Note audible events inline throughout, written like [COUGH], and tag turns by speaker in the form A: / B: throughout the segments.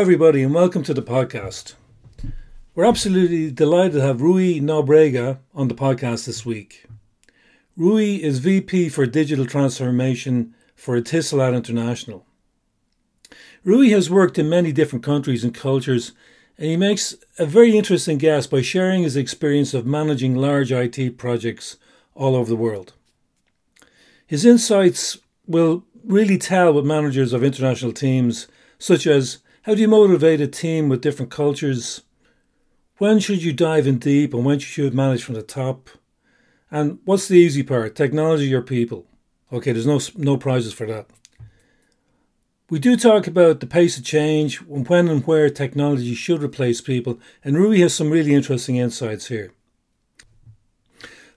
A: Everybody, and welcome to the podcast. We're absolutely delighted to have Rui Nobrega on the podcast this week. Rui is VP for Digital Transformation for Etisalat International. Rui has worked in many different countries and cultures, and he makes a very interesting guest by sharing his experience of managing large IT projects all over the world. His insights will really tell what managers of international teams, such as how do you motivate a team with different cultures? When should you dive in deep and when should you manage from the top? And what's the easy part, technology or people? Okay, there's no, no prizes for that. We do talk about the pace of change, when and where technology should replace people, and Rui has some really interesting insights here.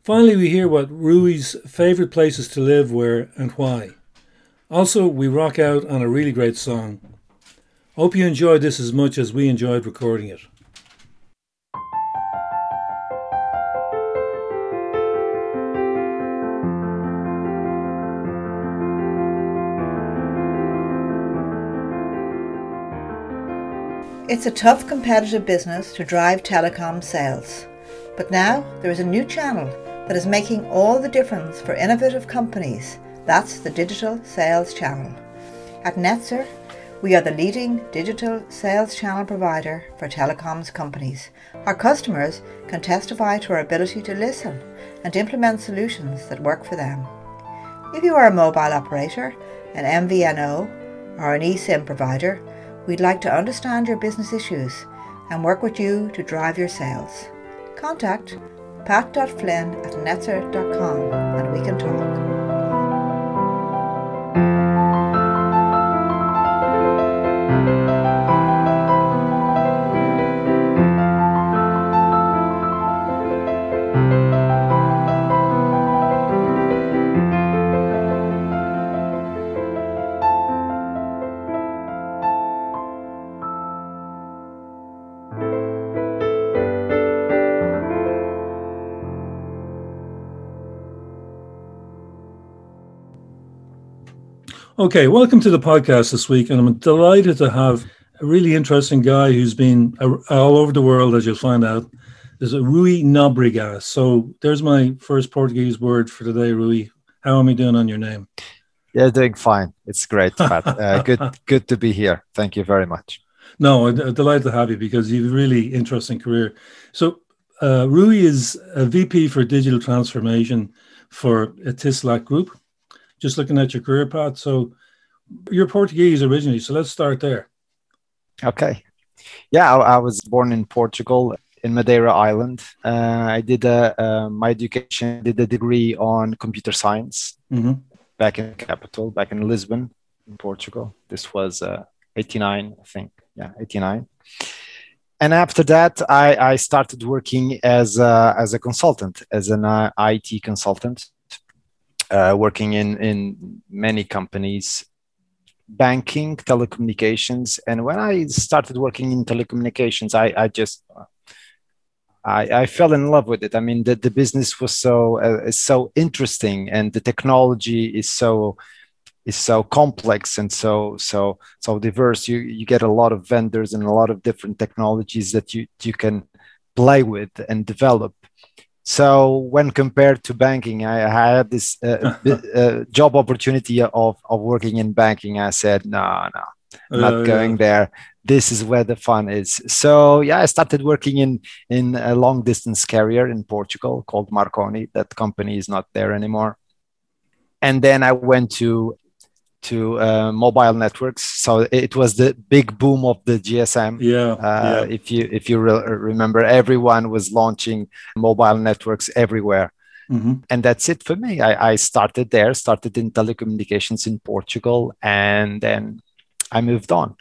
A: Finally, we hear what Rui's favourite places to live were and why. Also, we rock out on a really great song. Hope you enjoyed this as much as we enjoyed recording it.
B: It's a tough competitive business to drive telecom sales. But now there is a new channel that is making all the difference for innovative companies. That's the digital sales channel. At Netzer, we are the leading digital sales channel provider for telecoms companies. Our customers can testify to our ability to listen and implement solutions that work for them. If you are a mobile operator, an MVNO, or an eSIM provider, we'd like to understand your business issues and work with you to drive your sales. Contact pat.flynn at netzer.com and we can talk.
A: Okay, welcome to the podcast this week, and I'm delighted to have a really interesting guy who's been all over the world, as you'll find out. There's a Rui Nobrega. So there's my first Portuguese word for today, Rui. How am I doing on your name?
C: Yeah, doing fine. It's great, Pat. [LAUGHS] uh, good, good to be here. Thank you very much.
A: No, I'm delighted to have you because you've a really interesting career. So uh, Rui is a VP for digital transformation for Etisalat Group just looking at your career path. So you're Portuguese originally, so let's start there.
C: Okay. Yeah, I, I was born in Portugal in Madeira Island. Uh, I did a, uh, my education, did a degree on computer science mm-hmm. back in capital, back in Lisbon, in Portugal. This was uh, 89, I think. Yeah, 89. And after that, I, I started working as a, as a consultant, as an uh, IT consultant uh, working in in many companies banking telecommunications and when i started working in telecommunications i i just I, I fell in love with it. I mean, the, the business was so uh, so interesting, and the technology is so is so complex and so so so diverse. You you get a lot of vendors and a lot of different technologies that you you can play with and develop. So when compared to banking, I, I had this uh, [LAUGHS] uh, job opportunity of, of working in banking. I said, no, no, not uh, going yeah. there. This is where the fun is. So yeah, I started working in in a long distance carrier in Portugal called Marconi. That company is not there anymore. And then I went to to uh, mobile networks. So it was the big boom of the GSM.
A: Yeah,
C: uh, yeah. If you if you re- remember, everyone was launching mobile networks everywhere. Mm-hmm. And that's it for me. I, I started there, started in telecommunications in Portugal, and then I moved on,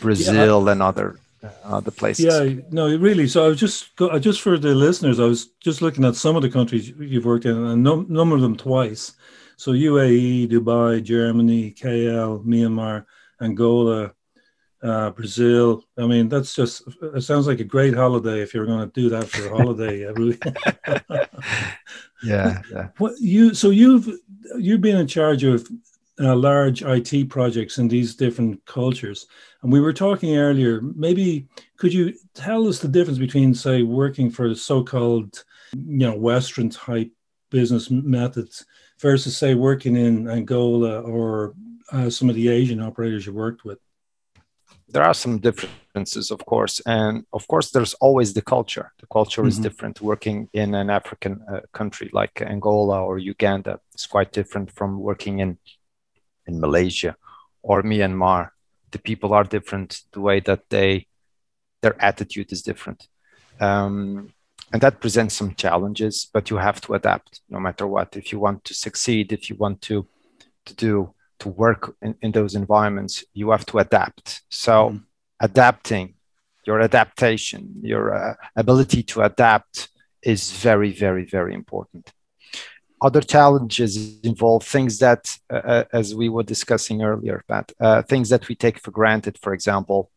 C: Brazil yeah, and other other places.
A: Yeah, no, really. So I was just just for the listeners, I was just looking at some of the countries you've worked in, and no, number of them twice. So UAE, Dubai, Germany, KL, Myanmar, Angola, uh, Brazil. I mean, that's just it sounds like a great holiday if you're going to do that for a holiday. [LAUGHS]
C: yeah, yeah.
A: What you so you've you've been in charge of uh, large IT projects in these different cultures. And we were talking earlier, maybe could you tell us the difference between, say, working for the so called you know, Western type business methods versus, say, working in Angola or uh, some of the Asian operators you worked with?
C: There are some differences, of course, and of course, there's always the culture. The culture mm-hmm. is different. Working in an African uh, country like Angola or Uganda is quite different from working in in Malaysia or Myanmar. The people are different. The way that they their attitude is different. Um, and that presents some challenges but you have to adapt no matter what. If you want to succeed if you want to to do to work in, in those environments you have to adapt. So mm. adapting your adaptation your uh, ability to adapt is very very very important. Other challenges involve things that uh, uh as we were discussing earlier Pat, uh, things that we take for granted. For example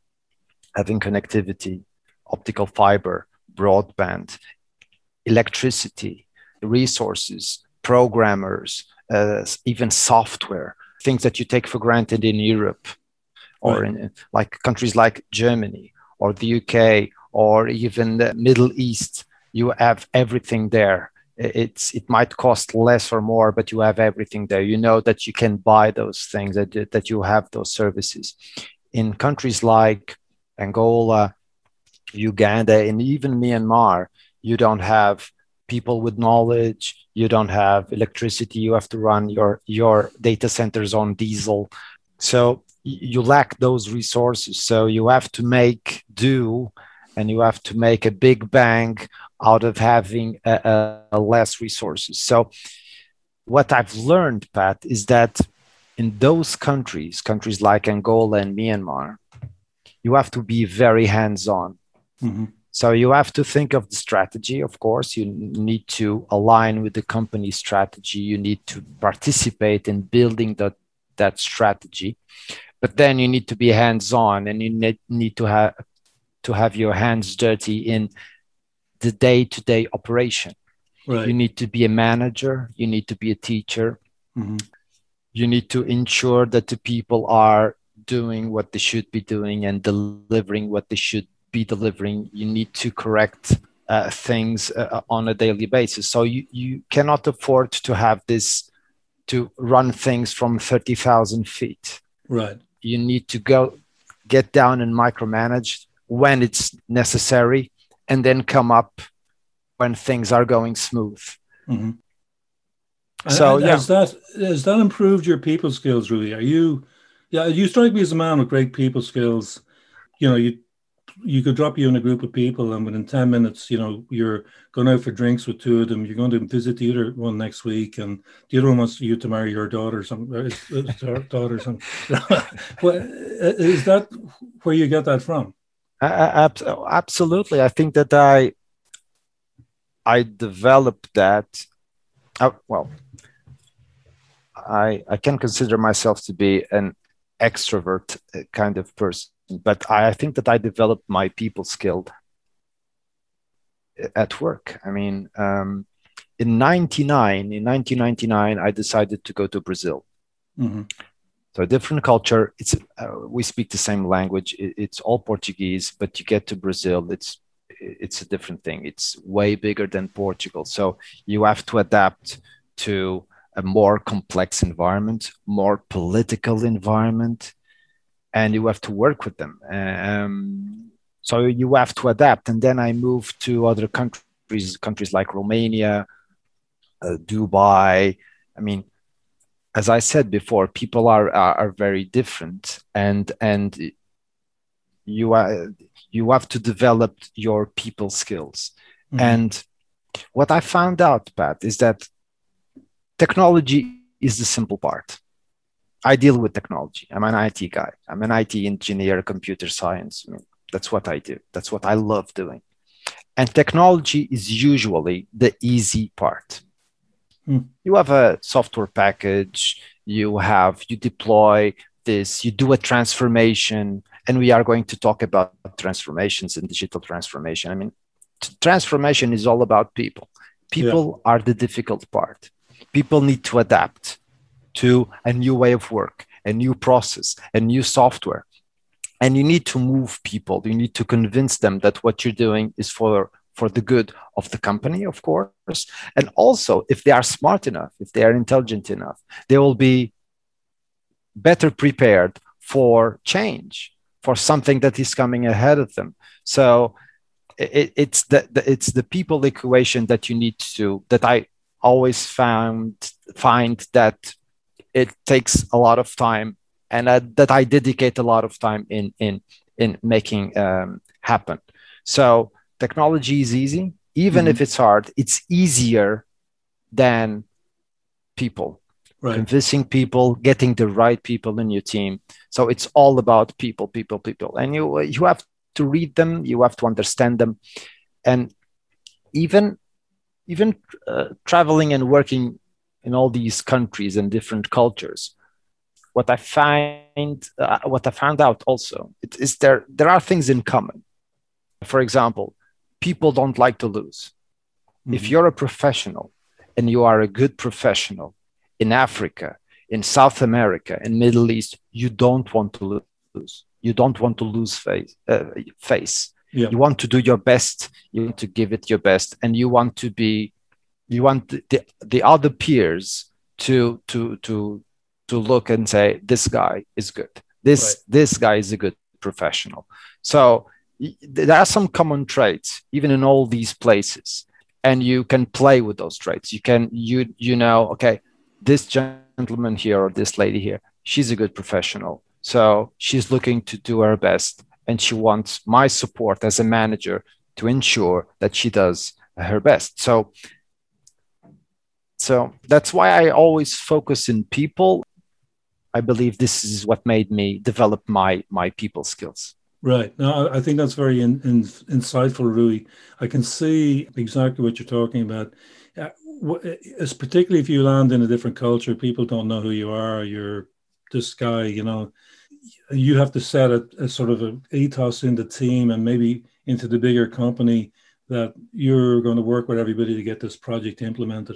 C: having connectivity optical fiber broadband, electricity, resources, programmers, uh, even software, things that you take for granted in Europe or right. in like countries like Germany or the UK or even the Middle East. You have everything there. It's it might cost less or more, but you have everything there. You know that you can buy those things that that you have those services. In countries like Angola, Uganda, and even Myanmar, you don't have people with knowledge you don't have electricity you have to run your your data centers on diesel. So you lack those resources. So you have to make do and you have to make a big bang out of having a, a, a less resources. So what i've learned pat is that in those countries countries like angola and myanmar you have to be very hands on Mm-hmm. So you have to think of the strategy. Of course, you need to align with the company strategy. You need to participate in building that that strategy, but then you need to be hands-on, and you need, need to have to have your hands dirty in the day-to-day operation. Right. You need to be a manager. You need to be a teacher. Mm-hmm. You need to ensure that the people are doing what they should be doing and delivering what they should be delivering you need to correct uh, things uh, on a daily basis. So you, you cannot afford to have this to run things from 30,000 feet.
A: Right.
C: You need to go get down and micromanage when it's necessary and then come up when things are going smooth. Mm-hmm.
A: so and, and yeah. has that has that improved your people skills really are you yeah you strike me as a man with great people skills. You know you you could drop you in a group of people, and within ten minutes, you know, you're going out for drinks with two of them. You're going to visit the other one next week, and the other one wants you to marry your daughter, or some [LAUGHS] daughter, or something. [LAUGHS] well, is that where you get that from?
C: Uh, absolutely, I think that I I developed that. Uh, well, I I can consider myself to be an extrovert uh, kind of person but I think that I developed my people skill at work. I mean, um, in 99, in 1999, I decided to go to Brazil. Mm-hmm. So a different culture. It's uh, we speak the same language. It, it's all Portuguese, but you get to Brazil, it's it's a different thing. It's way bigger than Portugal. So you have to adapt to a more complex environment, more political environment, and you have to work with them. Um, so you have to adapt. And then I moved to other countries, countries like Romania, uh, Dubai. I mean, as I said before, people are, are, are very different, and and you are you have to develop your people skills. Mm-hmm. And what I found out, Pat, is that technology is the simple part I deal with technology. I'm an IT guy. I'm an IT engineer, computer science. I mean, that's what I do. That's what I love doing. And technology is usually the easy part. Hmm. You have a software package, you have, you deploy this, you do a transformation, and we are going to talk about transformations and digital transformation. I mean, t- transformation is all about people. People yeah. are the difficult part. People need to adapt to a new way of work, a new process, a new software. And you need to move people. You need to convince them that what you're doing is for for the good of the company, of course. And also, if they are smart enough, if they are intelligent enough, they will be better prepared for change, for something that is coming ahead of them. So it, it's the, the, it's the people equation that you need to that I always found find that it takes a lot of time and uh, that I dedicate a lot of time in in in making um, happen. So technology is easy, even mm-hmm. if it's hard. It's easier than people. Right. Convincing people, getting the right people in your team. So it's all about people, people, people, and you you have to read them. You have to understand them, and even even uh, traveling and working in all these countries and different cultures. What i find uh, what i found out also it, is there there are things in common. For example people don't like to lose. Mm-hmm. if you're a professional and you are a good professional in africa in south america in middle east you don't want to lose. You don't want to lose face uh, face. Yeah. you want to do your best. You want to give it your best. And you want to be you want the, the other peers to to to to look and say this guy is good. This right. this guy is a good professional. So there are some common traits even in all these places. And you can play with those traits. You can you you know okay this gentleman here or this lady here she's a good professional. So she's looking to do her best. And she wants my support as a manager to ensure that she does her best. So so that's why I always focus in people. I believe this is what made me develop my my people skills.
A: Right. No, I think that's very in, in, insightful, Rui. I can see exactly what you're talking about. Uh, it's particularly if you land in a different culture, people don't know who you are. You're this guy, you know. You have to set a, a sort of an ethos in the team and maybe into the bigger company that you're going to work with everybody to get this project implemented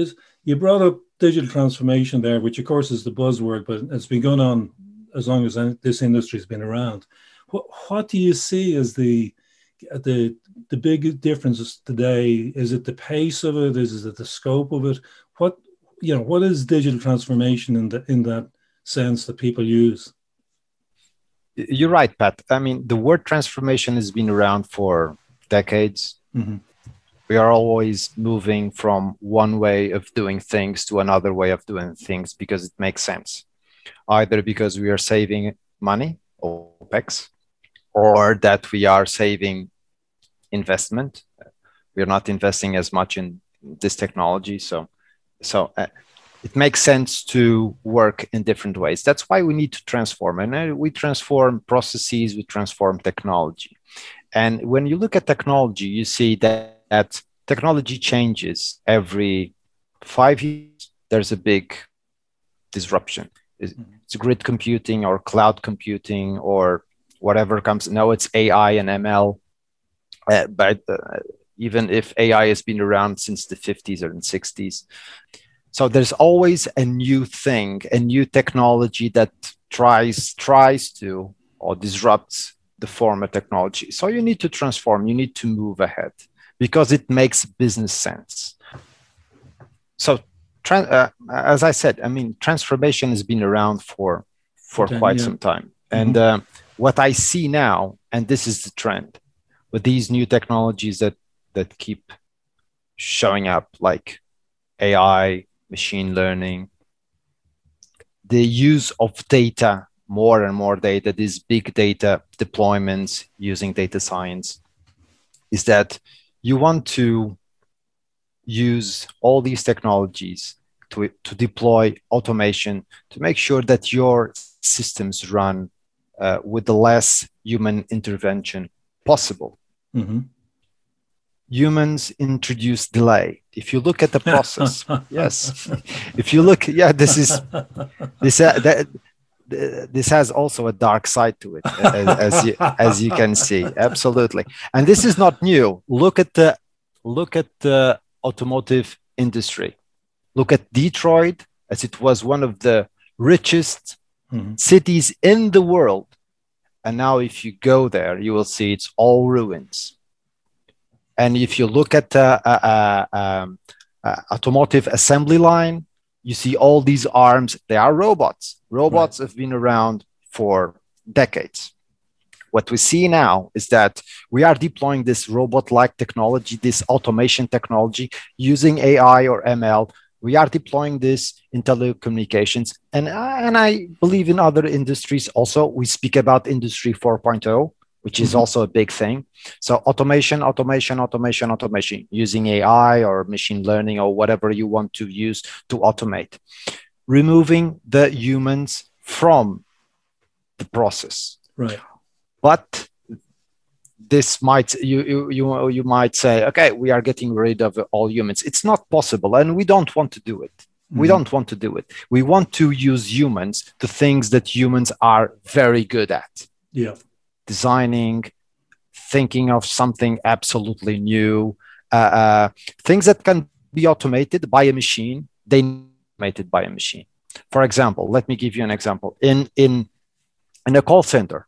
A: is you brought up digital transformation there, which of course is the buzzword, but it's been going on as long as this industry has been around. What, what do you see as the the the big differences today? Is it the pace of it? Is it the scope of it? What you know? What is digital transformation in the in that sense that people use?
C: You're right, Pat. I mean, the word transformation has been around for decades. Mm-hmm we are always moving from one way of doing things to another way of doing things because it makes sense. Either because we are saving money opex or that we are saving investment. We are not investing as much in this technology so so uh, it makes sense to work in different ways. That's why we need to transform and uh, we transform processes we transform technology. And when you look at technology you see that that technology changes every five years. There's a big disruption. It's, mm-hmm. it's grid computing or cloud computing or whatever comes. Now it's AI and ML. Uh, but uh, even if AI has been around since the 50s or the 60s. So there's always a new thing, a new technology that tries tries to or disrupts the former technology. So you need to transform, you need to move ahead because it makes business sense. So, uh, as I said, I mean, transformation has been around for for okay, quite yeah. some time, mm-hmm. and uh, what I see now, and this is the trend, with these new technologies that that keep showing up, like AI, machine learning, the use of data more and more data, these big data deployments using data science, is that you want to use all these technologies to, to deploy automation to make sure that your systems run uh, with the less human intervention possible. Mm-hmm. Humans introduce delay. If you look at the [LAUGHS] process, yes. If you look, yeah, this is this uh, that, this has also a dark side to it, as, as, you, as you can see. Absolutely, and this is not new. Look at the look at the automotive industry. Look at Detroit as it was one of the richest mm-hmm. cities in the world. And now, if you go there, you will see it's all ruins. And if you look at the uh, uh, um, uh, automotive assembly line, you see all these arms. They are robots. Robots right. have been around for decades. What we see now is that we are deploying this robot like technology, this automation technology using AI or ML. We are deploying this in telecommunications. And, and I believe in other industries also. We speak about Industry 4.0 which is mm-hmm. also a big thing. So automation, automation, automation, automation, using AI or machine learning or whatever you want to use to automate, removing the humans from the process.
A: Right
C: but this might you, you you you might say okay we are getting rid of all humans it's not possible and we don't want to do it mm-hmm. we don't want to do it we want to use humans to things that humans are very good at
A: yeah
C: designing thinking of something absolutely new uh, uh, things that can be automated by a machine they automated by a machine for example let me give you an example in in in a call center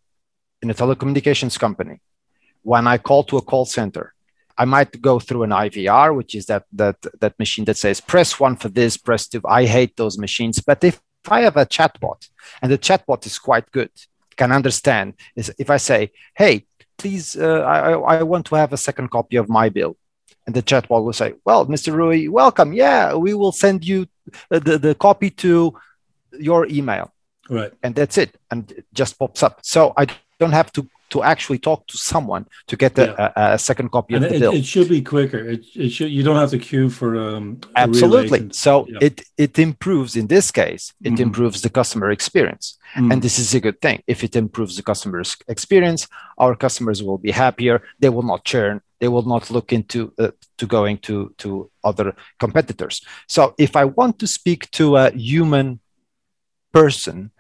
C: in a telecommunications company, when I call to a call center, I might go through an IVR, which is that that that machine that says press one for this, press two. I hate those machines. But if, if I have a chatbot and the chatbot is quite good, can understand is if I say, hey, please, uh, I, I want to have a second copy of my bill. And the chatbot will say, well, Mr. Rui, welcome. Yeah, we will send you the, the copy to your email.
A: Right.
C: And that's it. And it just pops up. So I don't have to to actually talk to someone to get the, yeah. a, a, second copy and of the
A: it,
C: bill.
A: It should be quicker. It, it should you don't have to queue for um,
C: absolutely. So yeah. it it improves in this case. It mm-hmm. improves the customer experience, mm-hmm. and this is a good thing. If it improves the customer's experience, our customers will be happier. They will not churn. They will not look into uh, to going to to other competitors. So if I want to speak to a human person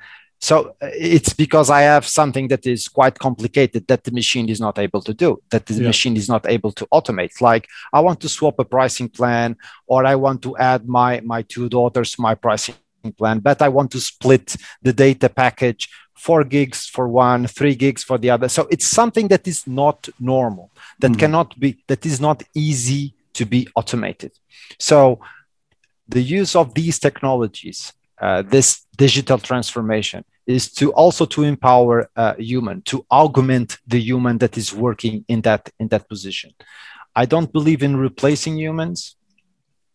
C: so uh, it's because I have something that is quite complicated that the machine is not able to do, that the yeah. machine is not able to automate. Like I want to swap a pricing plan, or I want to add my my two daughters to my pricing plan, but I want to split the data package four gigs for one, three gigs for the other. So it's something that is not normal, that mm-hmm. cannot be, that is not easy to be automated. So the use of these technologies, uh, this digital transformation is to also to empower a human to augment the human that is working in that in that position. I don't believe in replacing humans.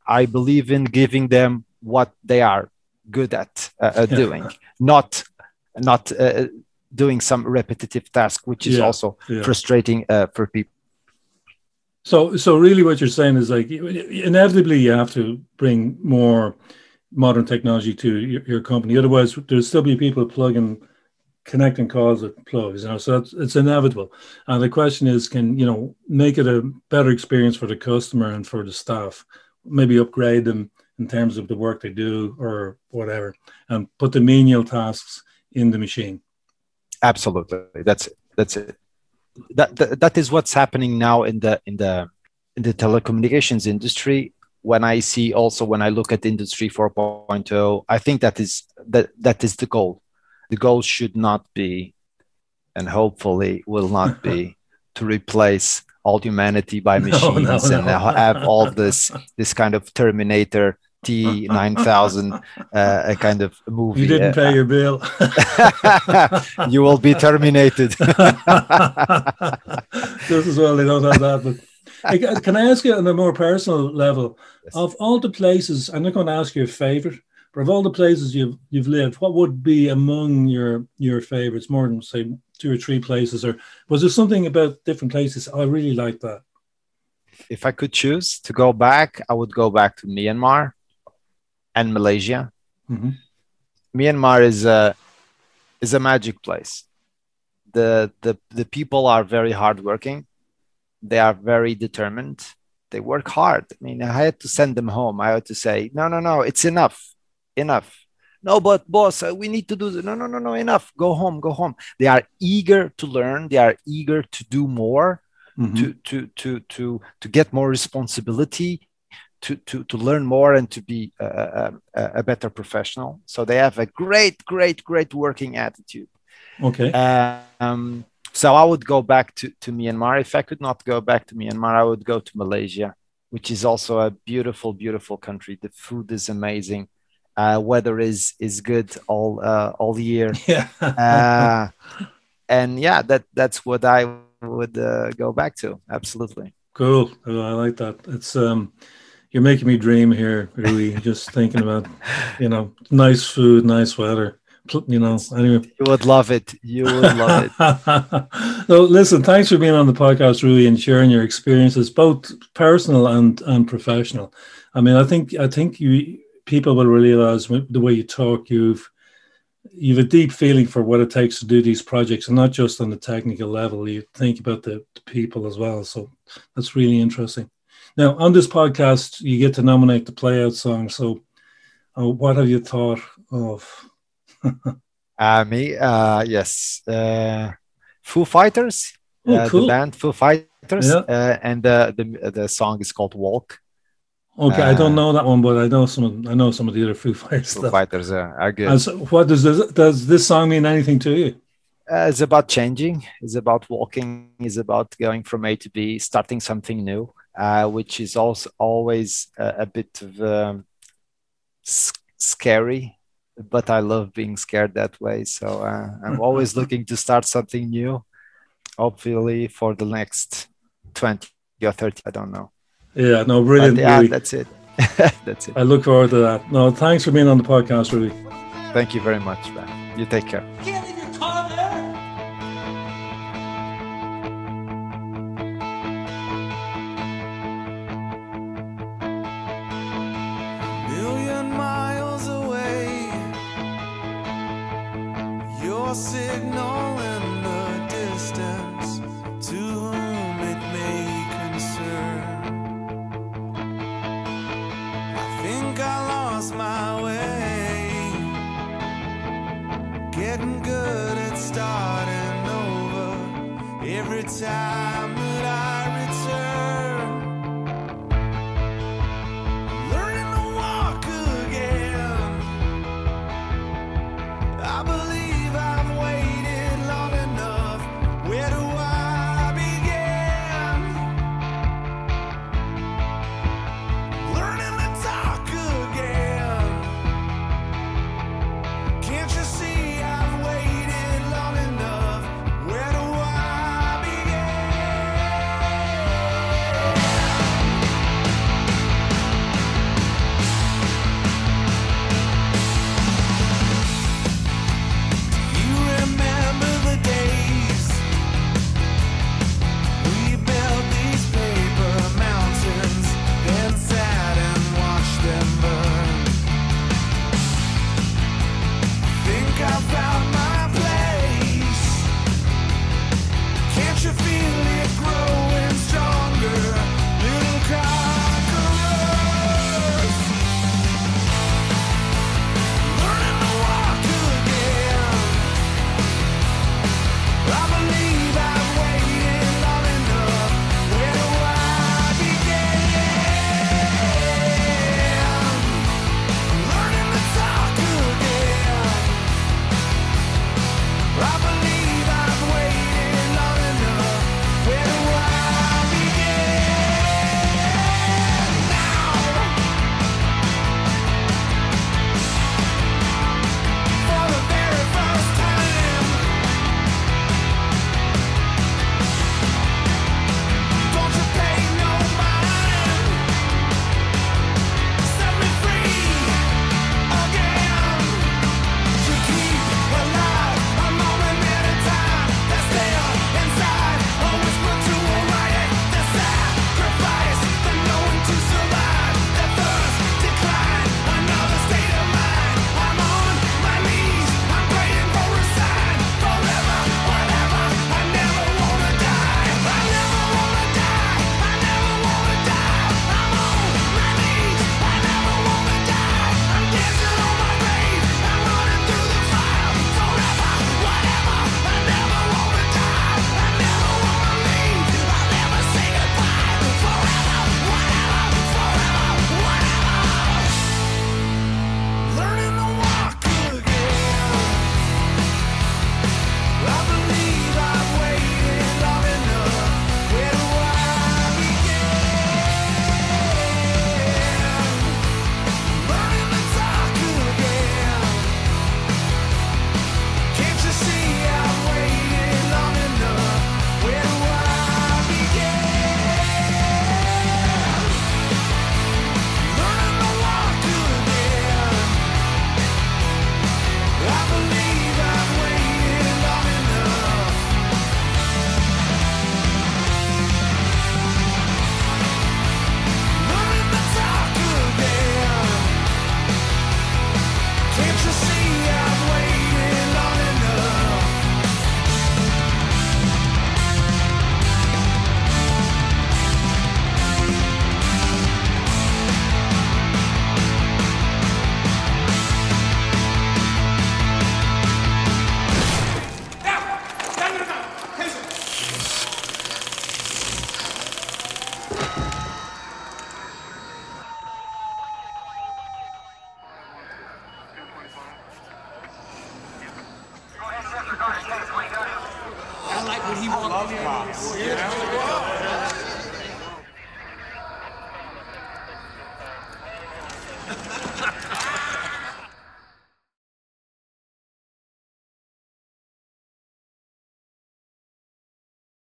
C: I believe in giving them what they are good at uh, uh, doing not not uh, doing some repetitive task which is yeah, also yeah. frustrating uh, for people
A: so so really what you're saying is like inevitably you have to bring more modern technology to your, your company. Otherwise, there'll still be people plugging, connecting calls with plugs. You know, so it's, it's inevitable. And the question is, can you know make it a better experience for the customer and for the staff? Maybe upgrade them in terms of the work they do or whatever, and put the menial tasks in the machine.
C: Absolutely, that's it. That's it. That, that that is what's happening now in the in the in the telecommunications industry when I see also when I look at industry 4.0, I think that is that that is the goal. The goal should not be, and hopefully will not be, [LAUGHS] to replace all humanity by machines no, no, and no. have all this this kind of Terminator T nine thousand uh, a kind of movie.
A: You didn't pay your bill. [LAUGHS]
C: you will be terminated.
A: Just as well they don't have that, but can I ask you on a more personal level? Yes. Of all the places, I'm not going to ask you a favorite, but of all the places you've you've lived, what would be among your your favorites? More than say two or three places, or was there something about different places? I really like that.
C: If I could choose to go back, I would go back to Myanmar and Malaysia. Mm-hmm. Myanmar is a is a magic place. The the the people are very hardworking they are very determined. They work hard. I mean, I had to send them home. I had to say, no, no, no, it's enough, enough. No, but boss, uh, we need to do this. No, no, no, no, enough. Go home, go home. They are eager to learn. They are eager to do more, mm-hmm. to, to, to, to, to get more responsibility, to, to, to learn more and to be a, a, a, better professional. So they have a great, great, great working attitude.
A: Okay.
C: Um, so I would go back to, to Myanmar. If I could not go back to Myanmar, I would go to Malaysia, which is also a beautiful, beautiful country. The food is amazing. Uh, weather is is good all uh, all year. [LAUGHS]
A: Yeah.
C: uh, and yeah, that that's what I would uh, go back to. Absolutely.
A: Cool. I like that. It's um, you're making me dream here, really. just thinking about, you know, nice food, nice weather. You know, anyway.
C: You would love it. You would love it. [LAUGHS]
A: so, listen, thanks for being on the podcast, Rui, and sharing your experiences, both personal and and professional. I mean, I think I think you people will realize the way you talk, you've you've a deep feeling for what it takes to do these projects, and not just on the technical level. You think about the, the people as well. So that's really interesting. Now, on this podcast, you get to nominate the playout song. So, uh, what have you thought of? [LAUGHS]
C: uh, me, uh, yes, uh, Foo Fighters,
A: oh, uh, cool.
C: the band Foo Fighters, yeah. Uh, and the, the the song is called Walk.
A: Okay, uh, I don't uh, know that one, but I know some. Of, I know some of the other Foo Fighters.
C: Foo
A: stuff.
C: Fighters are, are good.
A: So what does this does this song mean anything to you?
C: Uh, it's about changing. It's about walking. It's about going from A to B, starting something new, uh, which is also always a, a bit of um, scary. But I love being scared that way. So uh, I'm always [LAUGHS] looking to start something new. Hopefully for the next twenty or thirty. I don't know.
A: Yeah, no, brilliant. But,
C: yeah, that's it. [LAUGHS] that's it.
A: I look forward to that. No, thanks for being on the podcast, Rudy.
C: Thank you very much, man. You take care.